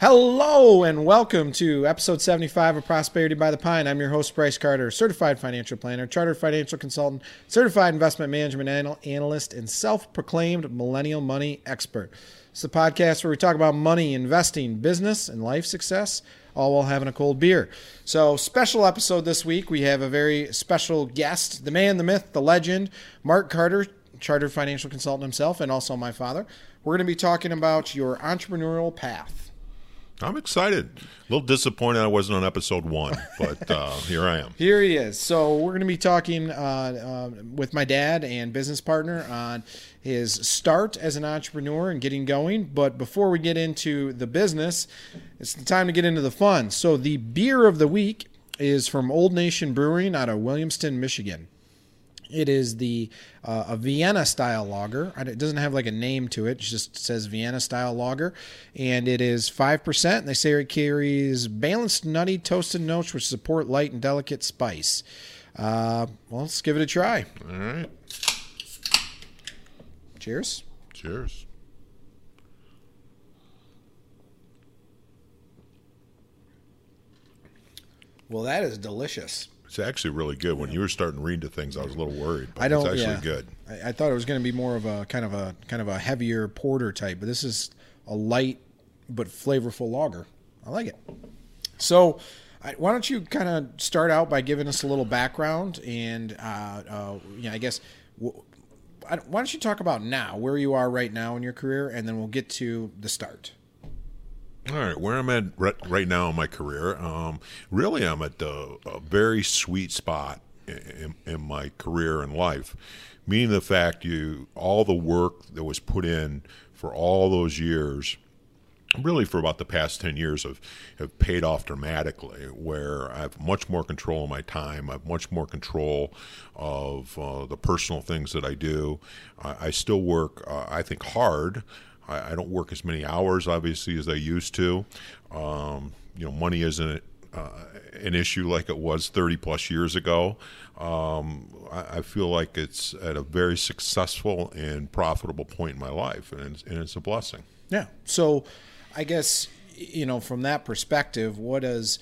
Hello and welcome to episode 75 of Prosperity by the Pint. I'm your host, Bryce Carter, certified financial planner, chartered financial consultant, certified investment management anal- analyst, and self proclaimed millennial money expert. It's the podcast where we talk about money, investing, business, and life success, all while having a cold beer. So, special episode this week. We have a very special guest, the man, the myth, the legend, Mark Carter, chartered financial consultant himself, and also my father. We're going to be talking about your entrepreneurial path. I'm excited. A little disappointed I wasn't on episode one, but uh, here I am. Here he is. So we're going to be talking uh, uh, with my dad and business partner on his start as an entrepreneur and getting going. But before we get into the business, it's the time to get into the fun. So the beer of the week is from Old Nation Brewing out of Williamston, Michigan. It is the uh, a Vienna style lager. It doesn't have like a name to it. It just says Vienna style lager, and it is five percent. They say it carries balanced, nutty, toasted notes which support light and delicate spice. Uh, well, let's give it a try. All right. Cheers. Cheers. Well, that is delicious. It's actually really good. When you were starting to read the things, I was a little worried, but I don't. it's actually yeah. good. I, I thought it was going to be more of a kind of a kind of a heavier porter type, but this is a light but flavorful lager. I like it. So, I, why don't you kind of start out by giving us a little background and, uh, uh, yeah, I guess. W- I- why don't you talk about now, where you are right now in your career, and then we'll get to the start. All right, where I'm at right, now in my career, um, really, I'm at a, a very sweet spot in, in my career and life. Meaning the fact you all the work that was put in for all those years, really for about the past ten years, have have paid off dramatically. Where I have much more control of my time, I have much more control of uh, the personal things that I do. I, I still work, uh, I think, hard. I, I don't work as many hours, obviously, as I used to. Um, you know, money isn't uh, an issue like it was 30 plus years ago. Um, I, I, feel like it's at a very successful and profitable point in my life, and it's, and it's a blessing. Yeah. So, I guess you know from that perspective, what does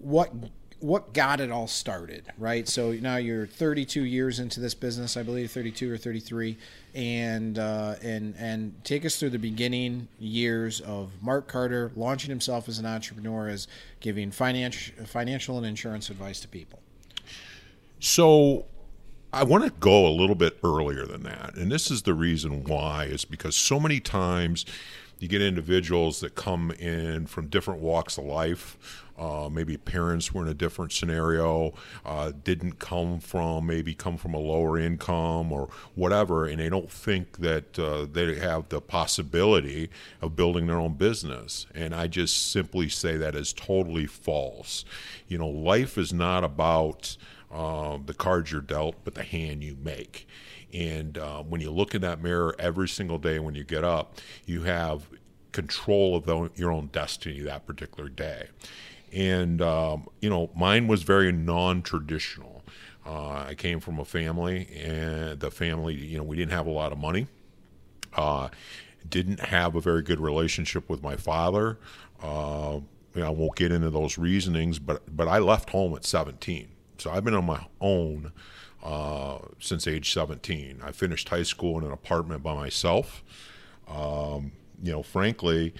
what what got it all started, right? So now you're 32 years into this business, I believe 32 or 33, and uh, and and take us through the beginning years of Mark Carter launching himself as an entrepreneur, as giving financial financial and insurance advice to people. So I want to go a little bit earlier than that. And this is the reason why is because so many times you get individuals that come in from different walks of life. Uh, maybe parents were in a different scenario, uh, didn't come from maybe come from a lower income or whatever, and they don't think that uh, they have the possibility of building their own business. And I just simply say that is totally false. You know, life is not about uh, the cards you're dealt, but the hand you make. And uh, when you look in that mirror every single day when you get up, you have control of the, your own destiny that particular day. And, um, you know, mine was very non traditional. Uh, I came from a family, and the family, you know, we didn't have a lot of money. Uh, didn't have a very good relationship with my father. Uh, I won't get into those reasonings, but but I left home at 17, so I've been on my own uh, since age 17. I finished high school in an apartment by myself. Um, you know, frankly,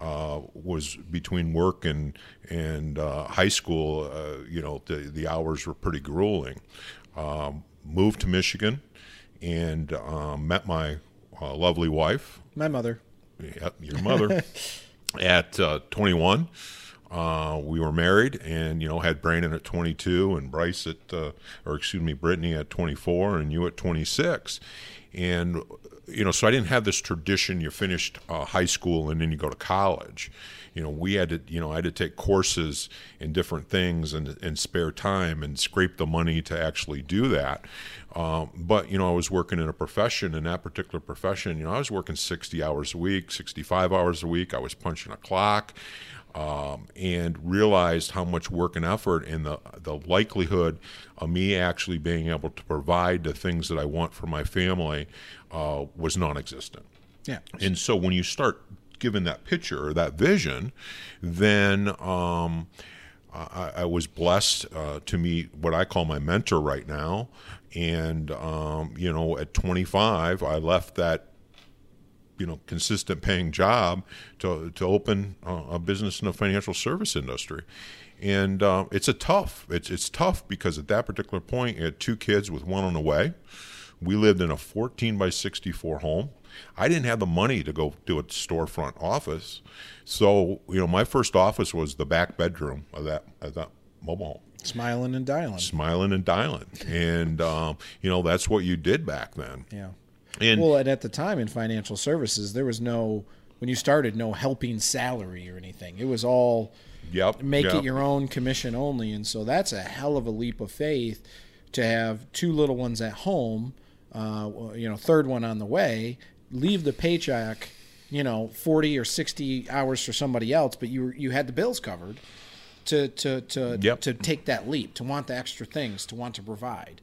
uh, was between work and and uh, high school. Uh, you know, the the hours were pretty grueling. Um, moved to Michigan and um, met my uh, lovely wife. My mother. Yeah, your mother. at uh, 21. Uh, we were married and you know had Brandon at 22 and Bryce at uh, or excuse me Brittany at 24 and you at 26 and you know so I didn't have this tradition you finished uh, high school and then you go to college. You know we had to you know I had to take courses in different things and, and spare time and scrape the money to actually do that. Um, but you know I was working in a profession in that particular profession you know I was working 60 hours a week 65 hours a week. I was punching a clock um, and realized how much work and effort and the the likelihood of me actually being able to provide the things that I want for my family uh, was non-existent. Yeah. And so when you start given that picture or that vision, then um, I, I, was blessed uh, to meet what I call my mentor right now. And, um, you know, at 25, I left that you know consistent paying job to to open a business in the financial service industry and uh, it's a tough it's it's tough because at that particular point you had two kids with one on the way. We lived in a 14 by 64 home. I didn't have the money to go do a storefront office. So you know my first office was the back bedroom of that of that mobile home. Smiling and dialing. Smiling and dialing. And um, you know that's what you did back then. Yeah. And well, and at the time in financial services, there was no when you started no helping salary or anything. It was all yep, make yep. it your own commission only, and so that's a hell of a leap of faith to have two little ones at home. Uh, you know, third one on the way. Leave the paycheck, you know, forty or sixty hours for somebody else, but you you had the bills covered to to to yep. to take that leap, to want the extra things, to want to provide.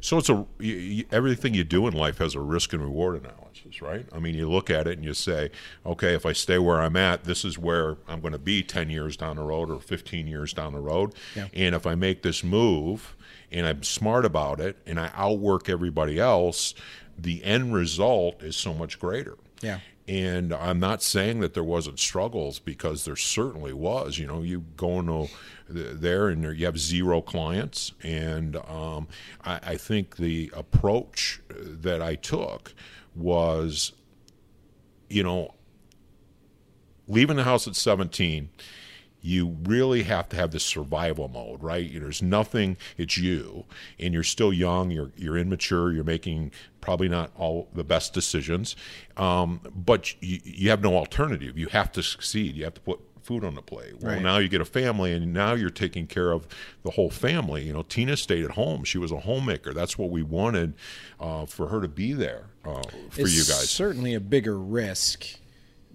So it's a you, everything you do in life has a risk and reward analysis, right? I mean, you look at it and you say, okay, if I stay where I'm at, this is where I'm going to be 10 years down the road or 15 years down the road. Yeah. And if I make this move and I'm smart about it and I outwork everybody else, the end result is so much greater. Yeah. And I'm not saying that there wasn't struggles because there certainly was. You know, you go into there and you have zero clients, and um, I, I think the approach that I took was, you know, leaving the house at 17 you really have to have this survival mode, right? There's nothing, it's you, and you're still young, you're, you're immature, you're making probably not all the best decisions, um, but you, you have no alternative. You have to succeed, you have to put food on the plate. Well, right. now you get a family, and now you're taking care of the whole family. You know, Tina stayed at home; she was a homemaker. That's what we wanted uh, for her to be there uh, for it's you guys. Certainly a bigger risk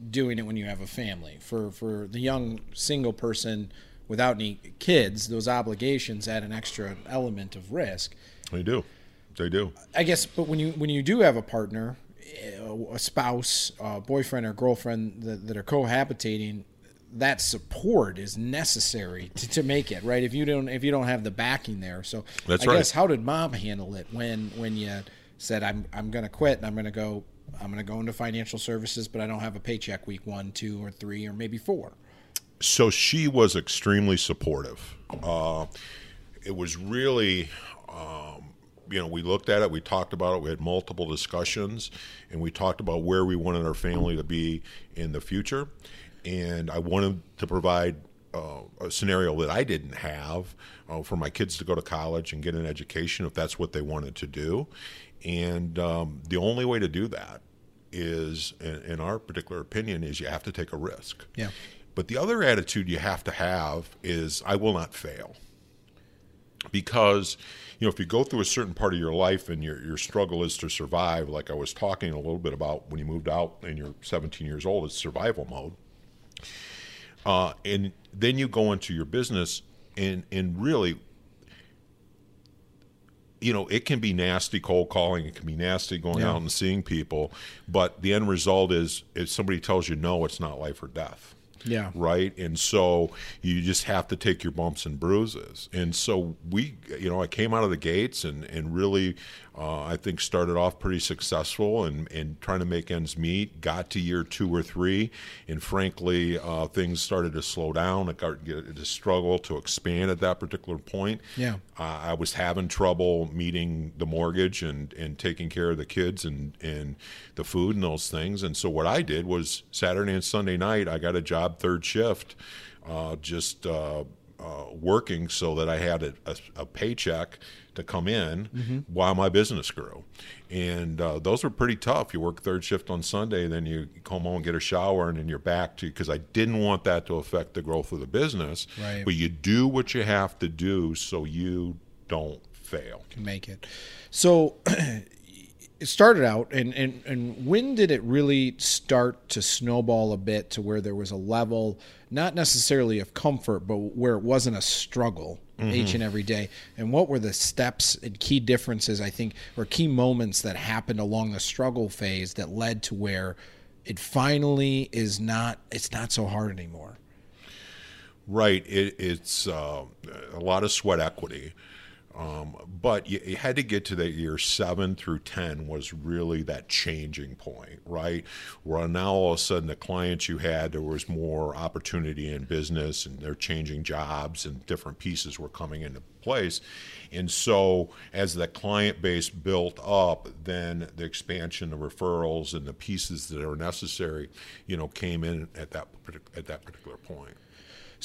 doing it when you have a family. For for the young single person without any kids, those obligations add an extra element of risk. They do. They do. I guess, but when you when you do have a partner, eh, a spouse, a boyfriend or girlfriend that, that are cohabitating, that support is necessary to, to make it right. If you don't if you don't have the backing there, so That's I right. guess how did mom handle it when when you said I'm I'm going to quit and I'm going to go I'm going to go into financial services, but I don't have a paycheck week one, two, or three, or maybe four. So she was extremely supportive. Uh, it was really, um, you know, we looked at it, we talked about it, we had multiple discussions, and we talked about where we wanted our family to be in the future. And I wanted to provide uh, a scenario that I didn't have uh, for my kids to go to college and get an education if that's what they wanted to do. And um, the only way to do that is, in, in, our particular opinion, is you have to take a risk. Yeah. But the other attitude you have to have is, I will not fail. Because, you know, if you go through a certain part of your life and your, your struggle is to survive, like I was talking a little bit about when you moved out and you're 17 years old, it's survival mode. Uh, and then you go into your business and, and really you know, it can be nasty cold calling. It can be nasty going Yeah. out and seeing people. But the end result is if somebody tells you no, it's not life or death. Yeah. Right. And so you just have to take your bumps and bruises. And so we, you know, I came out of the gates and, and really, uh, I think, started off pretty successful and, and trying to make ends meet. Got to year two or three. And frankly, uh, things started to slow down. It got to struggle to expand at that particular point. Yeah. Uh, I was having trouble meeting the mortgage and, and taking care of the kids and, and the food and those things. And so what I did was Saturday and Sunday night, I got a job third shift, uh, just uh, working so that I had a, a, a paycheck to come in Mm-hmm. while my business grew. And uh, those were pretty tough. You work third shift on Sunday, then you come home and get a shower, and then you're back to because I didn't want that to affect the growth of the business. Right. But you do what you have to do so you don't fail. Can make it. So it started out, and, and, and when did it really start to snowball a bit to where there was a level, not necessarily of comfort, but where it wasn't a struggle each and every day? And what were the steps and key differences, I think, or key moments that happened along the struggle phase that led to where it finally is not it's not so hard anymore. Right. It, it's uh, a lot of sweat equity. Um, but you, you, had to get to that year seven through 10 was really that changing point, right? Where now all of a sudden the clients you had, there was more opportunity in business and they're changing jobs and different pieces were coming into place. And so as the client base built up, then the expansion, the referrals, and the pieces that are necessary, you know, came in at that, at that particular point.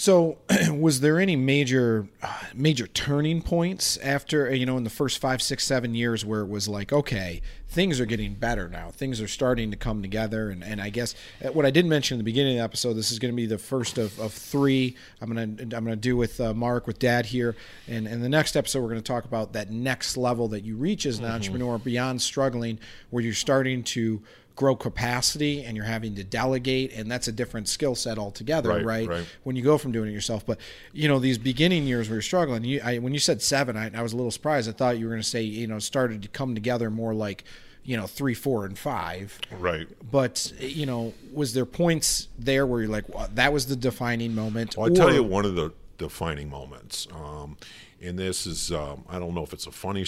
So, was there any major, major turning points after you know in the first five, six, seven years where it was like, okay, things are getting better now, things are starting to come together, and, and I guess uh, what I didn't mention in the beginning of the episode, this is going to be the first of, of three. I'm gonna I'm gonna do with uh, Mark with Dad here, and and the next episode we're going to talk about that next level that you reach as an mm-hmm. entrepreneur beyond struggling, where you're starting to grow capacity and you're having to delegate and that's a different skill set altogether right, right, right, when you go from doing it yourself. But you know these beginning years where you're struggling you, I, when you said seven I, I was a little surprised. I thought you were going to say you know started to come together more like you know three four and five. Right. But you know was there points there where you're like well, that was the defining moment well, i'll tell you one of the defining moments um, and this is um, I don't know if it's a funny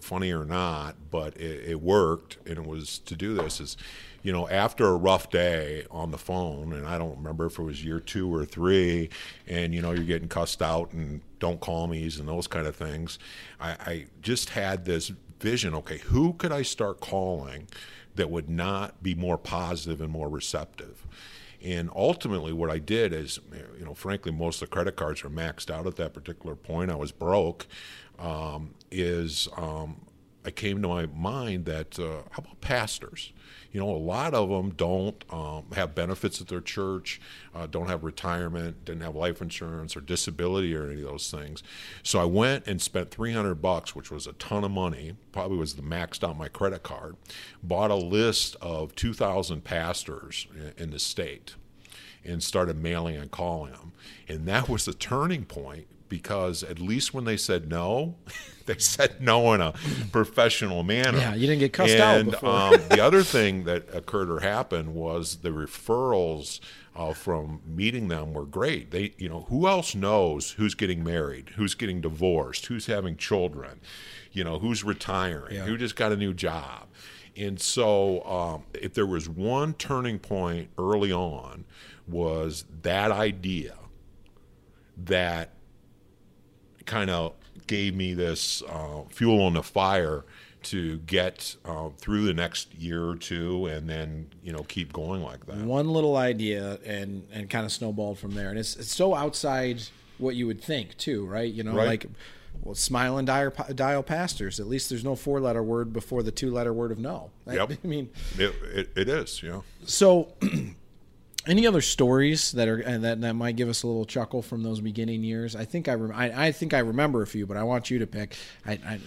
funny or not, but it, it, worked, and it was to do this is, you know, after a rough day on the phone, and I don't remember if it was year two or three, and you know you're getting cussed out and don't call me's and those kind of things. I, I just had this vision. Okay, who could I start calling that would not be more positive and more receptive? And ultimately, what I did is, you know, frankly, most of the credit cards were maxed out at that particular point. I was broke. Um, is um, I came to my mind that uh, how about pastors? You know, a lot of them don't um, have benefits at their church, uh, don't have retirement, didn't have life insurance or disability or any of those things. So I went and spent 300 bucks, which was a ton of money, probably was the maxed out my credit card, bought a list of 2,000 pastors in the state and started mailing and calling them. And that was the turning point because at least when they said no, they said no in a professional manner. Yeah, you didn't get cussed and, out before. um, the other thing that occurred or happened was the referrals uh, from meeting them were great. They, you know, who else knows who's getting married, who's getting divorced, who's having children, you know, who's retiring, yeah. who just got a new job. And so, um, if there was one turning point early on, was that idea that kind of gave me this uh, fuel on the fire to get uh, through the next year or two and then you know keep going like that. One little idea and and kind of snowballed from there. And it's, it's so outside what you would think too right? You know right. like well smile and dial, dial pastors. At least there's no four letter word before the two letter word of no. Yep. i mean it, it, it is yeah. So any other stories that are uh, that that might give us a little chuckle from those beginning years? I think I, rem- I, I think I remember a few, but I want you to pick. I, I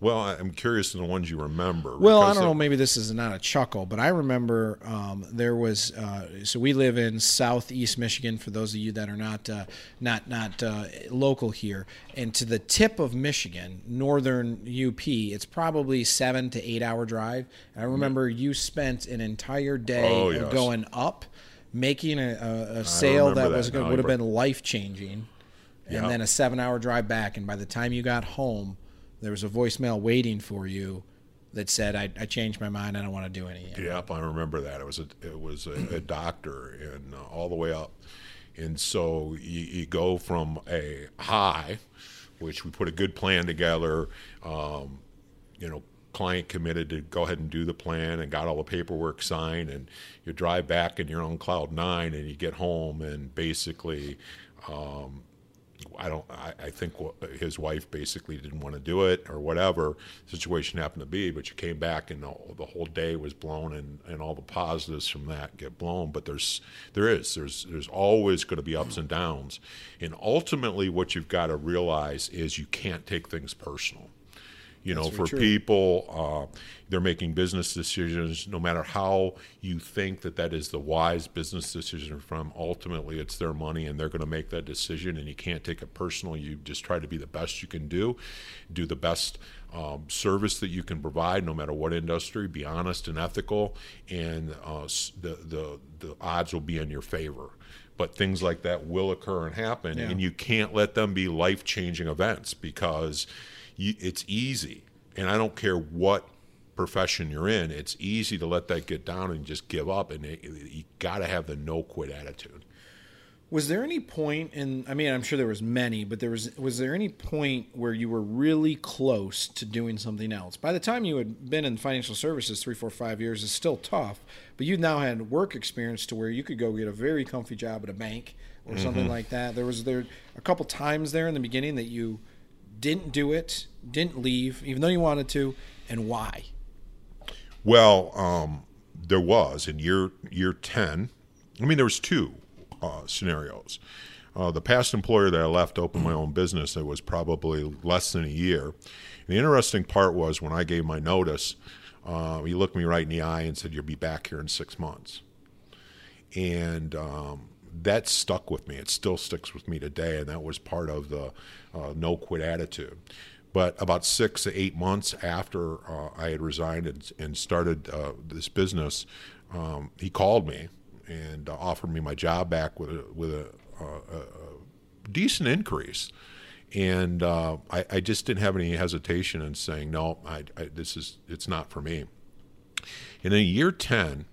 well, I'm curious in the ones you remember. Well, I don't know. Maybe this is not a chuckle, but I remember um, there was. Uh, so we live in southeast Michigan. For those of you that are not uh, not not uh, local here, and to the tip of Michigan, northern UP, it's probably seven to eight hour drive. And I remember you spent an entire day oh, yes. going up, making a, a, a sale that, that was would have been life changing, and then a seven hour drive back. And by the time you got home there was a voicemail waiting for you that said, "I, I changed my mind. I don't want to do anything." Yep, I remember that. It was a it was a, a doctor and uh, all the way up, and so you, you, go from a high, which we put a good plan together. Um, you know, client committed to go ahead and do the plan and got all the paperwork signed, and you drive back and you're on cloud nine, and you get home and basically. Um, I don't. I, I think his wife basically didn't want to do it or whatever situation happened to be. But you came back and the, the whole day was blown, and, and all the positives from that get blown. But there's there is there's there's always going to be ups and downs, and ultimately what you've got to realize is you can't take things personal. You know, for true. people, uh, they're making business decisions. No matter how you think that that is the wise business decision from, ultimately it's their money and they're going to make that decision. And you can't take it personal. You just try to be the best you can do, do the best um, service that you can provide, no matter what industry. Be honest and ethical, and uh, the the the odds will be in your favor. But things like that will occur and happen, Yeah. and you can't let them be life changing events because you, it's easy. And I don't care what profession you're in, it's easy to let that get down and just give up. And it, you got to have the no quit attitude. Was there any point in? I mean, I'm sure there was many, but there was. Was there any point where you were really close to doing something else? By the time you had been in financial services, three, four, five years is still tough, but you now had work experience to where you could go get a very comfy job at a bank or something mm-hmm. like that. There was there a couple times there in the beginning that you didn't do it, didn't leave, even though you wanted to, and why? Well, um, there was in year year ten. I mean, there was two uh, scenarios. Uh, the past employer that I left opened my own business. It was probably less than a year. And the interesting part was when I gave my notice, uh, he looked me right in the eye and said, "You'll be back here in six months." And um, that stuck with me. It still sticks with me today, and that was part of the uh, no quit attitude. But about six to eight months after uh, I had resigned and, and started uh, this business, um, he called me and uh, offered me my job back with a, with a, uh, a, decent increase. And uh, I, I just didn't have any hesitation in saying no. I, I, this is it's not for me. And in year ten,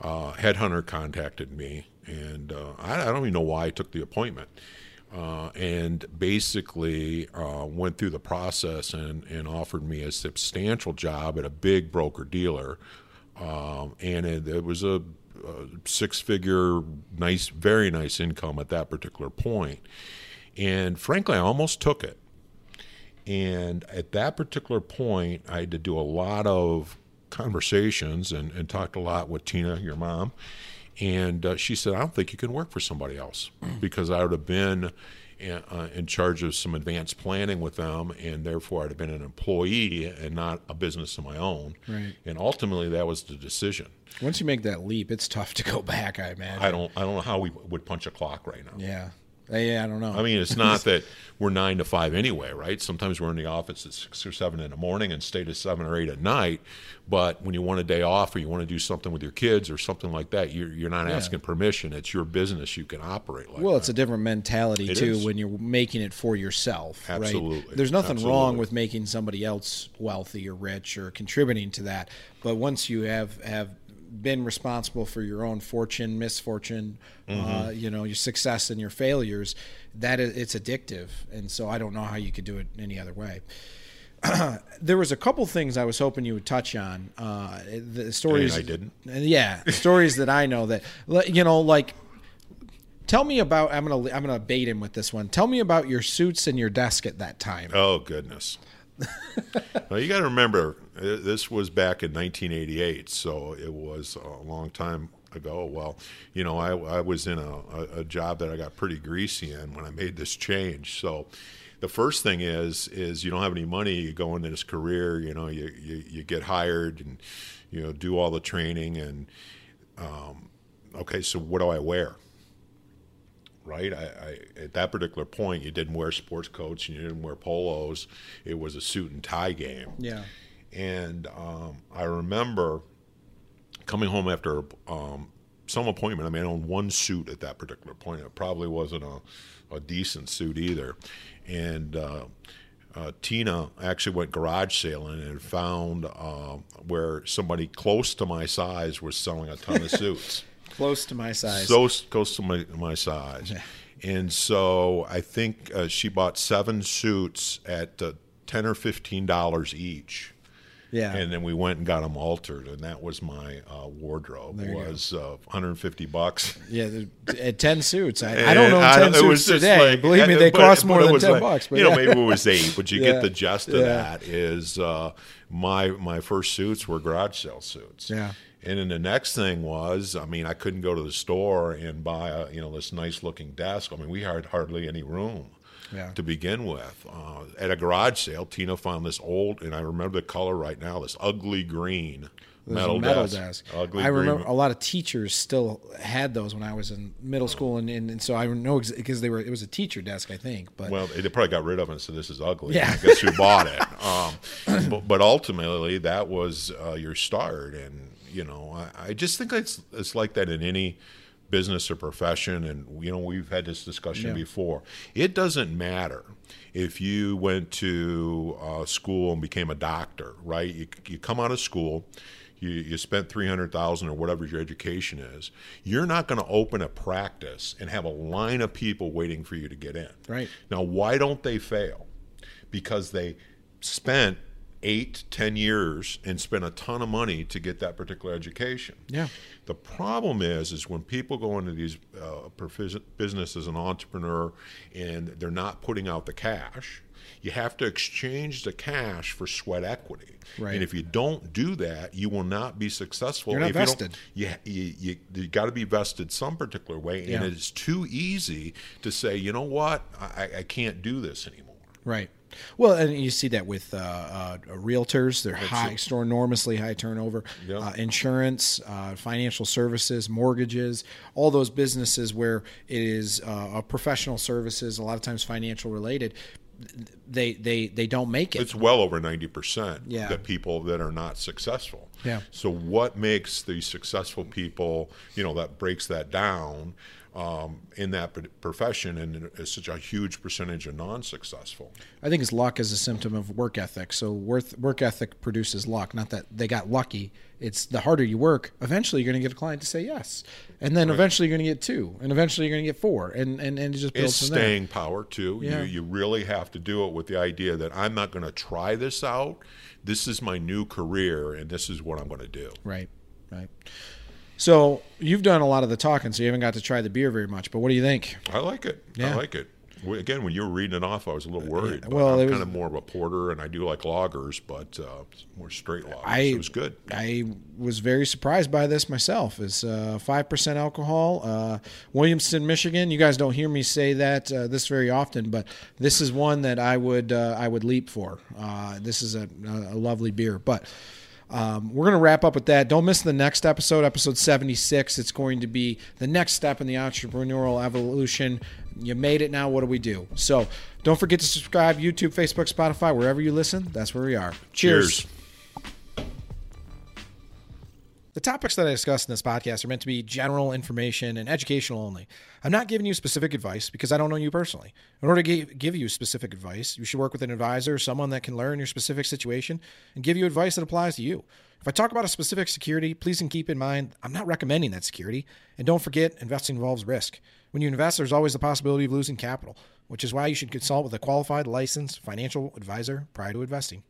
uh, headhunter contacted me, and uh, I, I don't even know why I took the appointment. Uh, and basically uh, went through the process and, and offered me a substantial job at a big broker dealer, um, and it, it was a, a six-figure, nice, very nice income at that particular point. And frankly, I almost took it. And at that particular point, I had to do a lot of conversations and, and talked a lot with Tina, your mom. And uh, she said, I don't think you can work for somebody else because I would have been in, uh, in charge of some advanced planning with them, and therefore I'd have been an employee and not a business of my own. Right. And ultimately, that was the decision. Once you make that leap, it's tough to go back. I imagine. I don't, I don't know how we would punch a clock right now. Yeah. Uh, yeah, I don't know. I mean, it's not that we're nine to five anyway, right? Sometimes we're in the office at six or seven in the morning and stay to seven or eight at night. But when you want a day off or you want to do something with your kids or something like that, you're, you're not asking permission. It's your business. You can operate like Well, that. it's a different mentality It too is. when you're making it for yourself, right? Absolutely. There's nothing wrong with making somebody else wealthy or rich or contributing to that, but once you have have been responsible for your own fortune, misfortune, uh, Mm-hmm. you know, your success and your failures, that is, it's addictive, and so I don't know how you could do it any other way. there was a couple things I was hoping you would touch on. Uh, the stories I didn't. Yeah, stories that I know that you know, like Tell me about. I'm gonna. I'm gonna bait him with this one. Tell me about your suits and your desk at that time. Oh goodness! well, you got to remember uh, this was back in 1988, so it was a long time ago. Well, you know, I, I was in a, a, job that I got pretty greasy in when I made this change. So, the first thing is is you don't have any money. You go into this career. You know, you you, you get hired and you know do all the training and um, okay. So what do I wear? right? I, I, at that particular point, you didn't wear sports coats and you didn't wear polos. It was a suit and tie game. Yeah. And um, I remember coming home after um, some appointment. I mean, I owned one suit at that particular point. It probably wasn't a, a decent suit either. And uh, uh, Tina actually went garage sailing and found uh, where somebody close to my size was selling a ton of suits Close to my size. so close to my, my size. And so I think uh, she bought seven suits at uh, ten or fifteen dollars each, yeah. and then we went and got them altered, and that was my uh, wardrobe. There was uh, 150 bucks. yeah. At ten suits, I, I don't know I- ten it was suits just today. like- Believe me, they but- cost more than ten like- bucks. But you know, maybe it was eight, but you Yeah. get the gist of Yeah. that. Is uh, my my first suits were garage sale suits. Yeah. And then the next thing was, I mean, I couldn't go to the store and buy a, you know this nice looking desk. I mean, we had hardly any room. Yeah. to begin with. Uh, at a garage sale, Tina found this old, and I remember the color right now, this ugly green metal, metal desk. desk. Ugly I green remember a lot of teachers still had those when I was in middle school, and, and, and so I know because they were it was a teacher desk, I think. But Well, they probably got rid of it and said this is ugly. Yeah. I guess who bought it? Um, but, but ultimately, that was uh, your start, and you know, I, I just think it's it's like that in any business or profession, and you know, we've had this discussion Yeah. before. It doesn't matter if you went to uh, school and became a doctor, right? You, you come out of school. You, you spent three hundred thousand or whatever your education is. You're not going to open a practice and have a line of people waiting for you to get in. Right. Now, why don't they fail? Because they spent eight, ten years and spend a ton of money to get that particular education. Yeah. The problem is, is when people go into these uh, business as an entrepreneur and they're not putting out the cash, you have to exchange the cash for sweat equity. Right. And if you don't do that, you will not be successful. You're not if you vested. you, you, you, you got to be vested some particular way, Yeah. and it's too easy to say, you know what, I, I can't do this anymore. Right. Well, and you see that with uh, uh, realtors. They're high, store enormously high turnover. Uh, insurance, uh, financial services, mortgages, all those businesses where it is uh, a professional services, a lot of times financial related. They they they don't make it. It's well over ninety percent Yeah. that people that are not successful. Yeah. So what makes the successful people, you know, that breaks that down um, in that profession, and is such a huge percentage of non-successful. I think it's luck is a symptom of work ethic. So worth, work ethic produces luck. Not that they got lucky. It's the harder you work, eventually you're going to get a client to say yes, and then eventually you're going to get two, and eventually you're going to get four, and and, and it just builds It's from there. staying power too. Yeah. You you really have to do it with the idea that I'm not going to try this out. This is my new career, and this is what I'm going to do. Right, right. So you've done a lot of the talking, so you haven't got to try the beer very much. But what do you think? I like it. Yeah. I like it. Again, when you were reading it off, I was a little worried. but well, I'm was- kind of more of a porter, and I do like lagers, but uh, more straight lagers. I- it was good. I was very surprised by this myself. It's uh, five percent alcohol. Uh, Williamston, Michigan. You guys don't hear me say that uh, this very often, but this is one that I would uh, I would leap for. Uh, this is a, a lovely beer, but. Um, we're going to wrap up with that. Don't miss the next episode, episode 76. It's going to be the next step in the entrepreneurial evolution. You made it now. What do we do? So don't forget to subscribe YouTube, Facebook, Spotify, wherever you listen. That's where we are. Cheers. The topics that I discuss in this podcast are meant to be general information and educational only. I'm not giving you specific advice because I don't know you personally. In order to give you specific advice, you should work with an advisor, someone that can learn your specific situation and give you advice that applies to you. If I talk about a specific security, please keep in mind I'm not recommending that security. And don't forget, investing involves risk. When you invest, there's always the possibility of losing capital, which is why you should consult with a qualified, licensed financial advisor prior to investing.